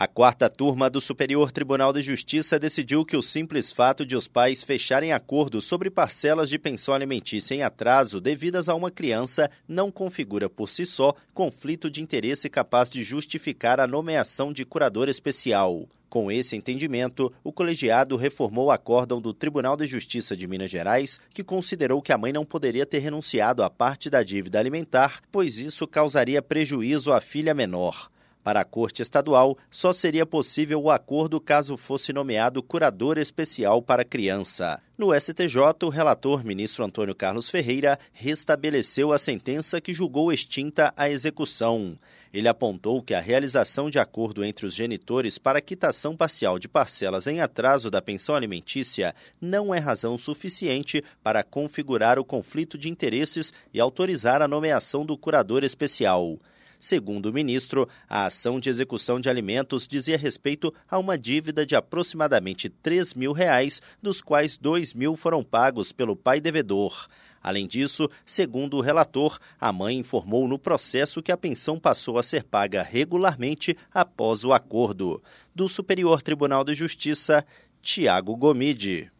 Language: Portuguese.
A quarta turma do Superior Tribunal de Justiça decidiu que o simples fato de os pais fecharem acordo sobre parcelas de pensão alimentícia em atraso devidas a uma criança não configura por si só conflito de interesse capaz de justificar a nomeação de curador especial. Com esse entendimento, o colegiado reformou o acórdão do Tribunal de Justiça de Minas Gerais, que considerou que a mãe não poderia ter renunciado a parte da dívida alimentar, pois isso causaria prejuízo à filha menor. Para a Corte Estadual, só seria possível o acordo caso fosse nomeado curador especial para criança. No STJ, o relator, ministro Antônio Carlos Ferreira, restabeleceu a sentença que julgou extinta a execução. Ele apontou que a realização de acordo entre os genitores para quitação parcial de parcelas em atraso da pensão alimentícia não é razão suficiente para configurar o conflito de interesses e autorizar a nomeação do curador especial. Segundo o ministro, a ação de execução de alimentos dizia respeito a uma dívida de aproximadamente 3 mil reais, dos quais 2 mil foram pagos pelo pai devedor. Além disso, segundo o relator, a mãe informou no processo que a pensão passou a ser paga regularmente após o acordo. Do Superior Tribunal de Justiça, Tiago Gomide.